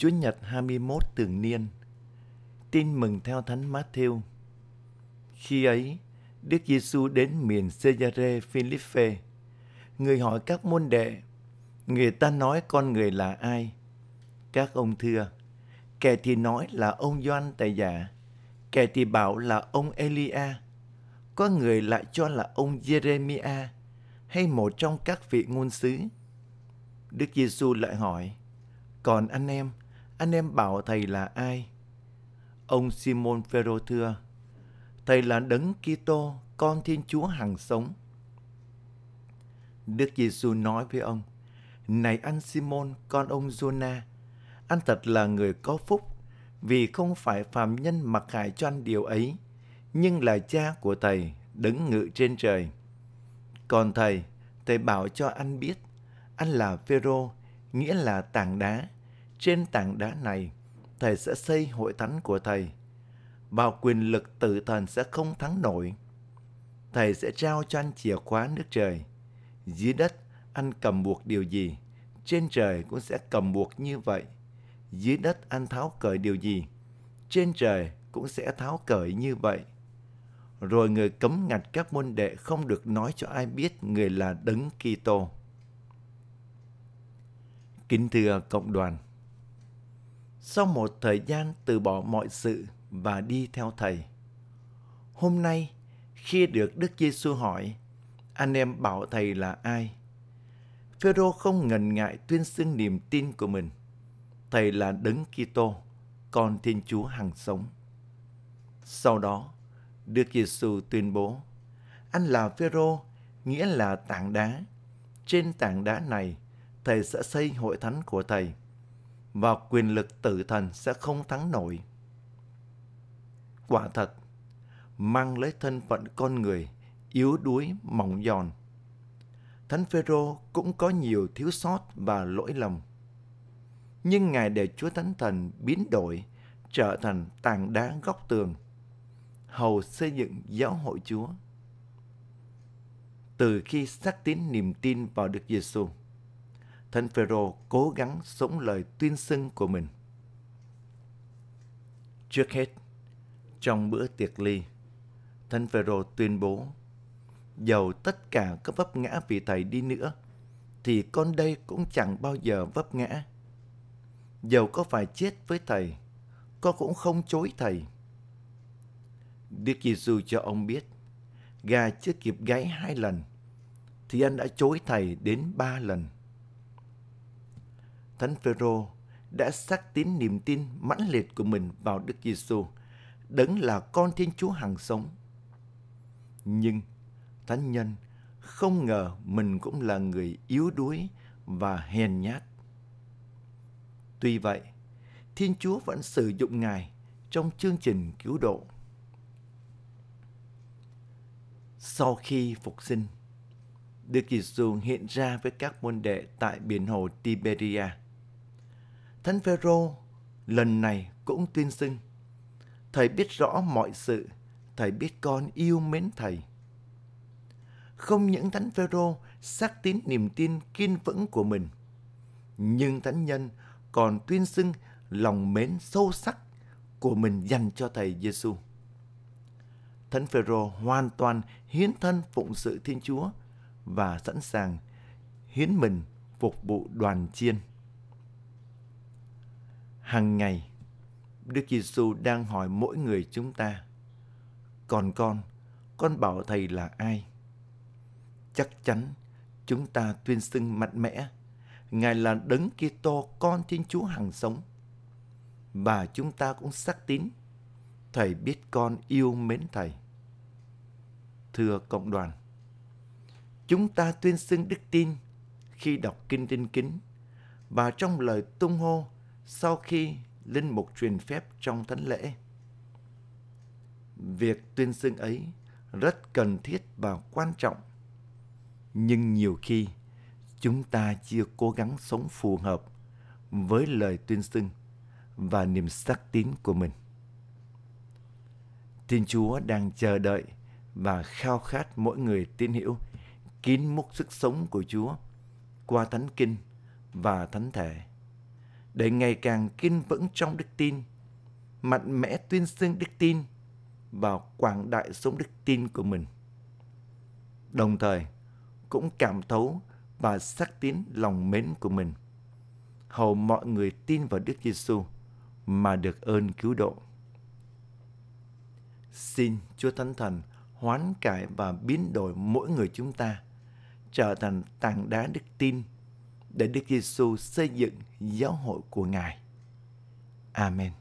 Chúa Nhật 21 thường niên Tin mừng theo Thánh Matthew Khi ấy, Đức Giêsu đến miền Caesarea Philippe. Người hỏi các môn đệ, người ta nói con người là ai? Các ông thưa, kẻ thì nói là ông Gioan Tài Giả, kẻ thì bảo là ông Elia, có người lại cho là ông Jeremia hay một trong các vị ngôn sứ. Đức Giêsu lại hỏi, còn anh em, anh em bảo thầy là ai? Ông Simon Phêrô thưa, thầy là Đấng Kitô, con Thiên Chúa hằng sống. Đức Giêsu nói với ông, này anh Simon, con ông Jonah, anh thật là người có phúc, vì không phải phàm nhân mặc hại cho anh điều ấy, nhưng là cha của thầy đứng ngự trên trời. Còn thầy, thầy bảo cho anh biết, anh là Phêrô, nghĩa là tảng đá. Trên tảng đá này, thầy sẽ xây hội thánh của thầy. Và quyền lực tự thần sẽ không thắng nổi. Thầy sẽ trao cho anh chìa khóa nước trời. Dưới đất, anh cầm buộc điều gì, trên trời cũng sẽ cầm buộc như vậy. Dưới đất anh tháo cởi điều gì, trên trời cũng sẽ tháo cởi như vậy. Rồi người cấm ngặt các môn đệ không được nói cho ai biết người là Đấng Kitô. Kính thưa cộng đoàn, sau một thời gian từ bỏ mọi sự và đi theo Thầy, hôm nay khi được Đức Giêsu hỏi, anh em bảo Thầy là ai? Phêrô không ngần ngại tuyên xưng niềm tin của mình. Thầy là Đấng Kitô, con Thiên Chúa hằng sống. Sau đó, Đức Giêsu tuyên bố, anh là Phêrô, nghĩa là tảng đá. Trên tảng đá này, thầy sẽ xây hội thánh của thầy và quyền lực tự thần sẽ không thắng nổi. Quả thật, mang lấy thân phận con người yếu đuối mỏng giòn. Thánh Phêrô cũng có nhiều thiếu sót và lỗi lầm. Nhưng Ngài để Chúa Thánh Thần biến đổi trở thành tảng đá góc tường, hầu xây dựng giáo hội Chúa. Từ khi xác tín niềm tin vào Đức Giêsu, Thánh Phêrô cố gắng sống lời tuyên xưng của mình. Trước hết, trong bữa tiệc ly, Thánh Phêrô tuyên bố: dầu tất cả có vấp ngã vì thầy đi nữa, thì con đây cũng chẳng bao giờ vấp ngã. Dầu có phải chết với thầy, con cũng không chối thầy. Đức Giêsu cho ông biết, gà chưa kịp gáy hai lần, thì anh đã chối thầy đến ba lần. Thánh Phêrô đã xác tín niềm tin mãnh liệt của mình vào Đức Giêsu, đấng là con Thiên Chúa hằng sống. Nhưng thánh nhân không ngờ mình cũng là người yếu đuối và hèn nhát. Tuy vậy, Thiên Chúa vẫn sử dụng Ngài trong chương trình cứu độ. Sau khi phục sinh, Đức Giêsu hiện ra với các môn đệ tại biển hồ Tiberia. Thánh Phêrô lần này cũng tuyên xưng, Thầy biết rõ mọi sự, Thầy biết con yêu mến Thầy. Không những Thánh Phêrô xác tín niềm tin kiên vững của mình, nhưng Thánh Nhân còn tuyên xưng lòng mến sâu sắc của mình dành cho Thầy Giêsu. Thánh Phêrô hoàn toàn hiến thân phụng sự Thiên Chúa và sẵn sàng hiến mình phục vụ đoàn chiên. Hằng ngày, Đức Giêsu đang hỏi mỗi người chúng ta, còn con, con bảo thầy là ai? Chắc chắn chúng ta tuyên xưng mạnh mẽ, Ngài là đấng Kitô con Thiên Chúa hằng sống. Và chúng ta cũng xác tín, thầy biết con yêu mến thầy. Thưa cộng đoàn, chúng ta tuyên xưng đức tin khi đọc kinh tinh kính và trong lời tung hô sau khi linh mục truyền phép trong thánh lễ. Việc tuyên xưng ấy rất cần thiết và quan trọng. Nhưng nhiều khi, chúng ta chưa cố gắng sống phù hợp với lời tuyên xưng và niềm xác tín của mình. Thiên Chúa đang chờ đợi và khao khát mỗi người tín hữu, kín múc sức sống của Chúa qua thánh kinh và thánh thể để ngày càng kiên vững trong đức tin, mạnh mẽ tuyên xưng đức tin và quảng đại sống đức tin của mình. Đồng thời, cũng cảm thấu và xác tín lòng mến của mình, hầu mọi người tin vào Đức Giêsu mà được ơn cứu độ. Xin Chúa Thánh Thần hoán cải và biến đổi mỗi người chúng ta trở thành tảng đá đức tin để Đức Giêsu xây dựng giáo hội của Ngài. Amen.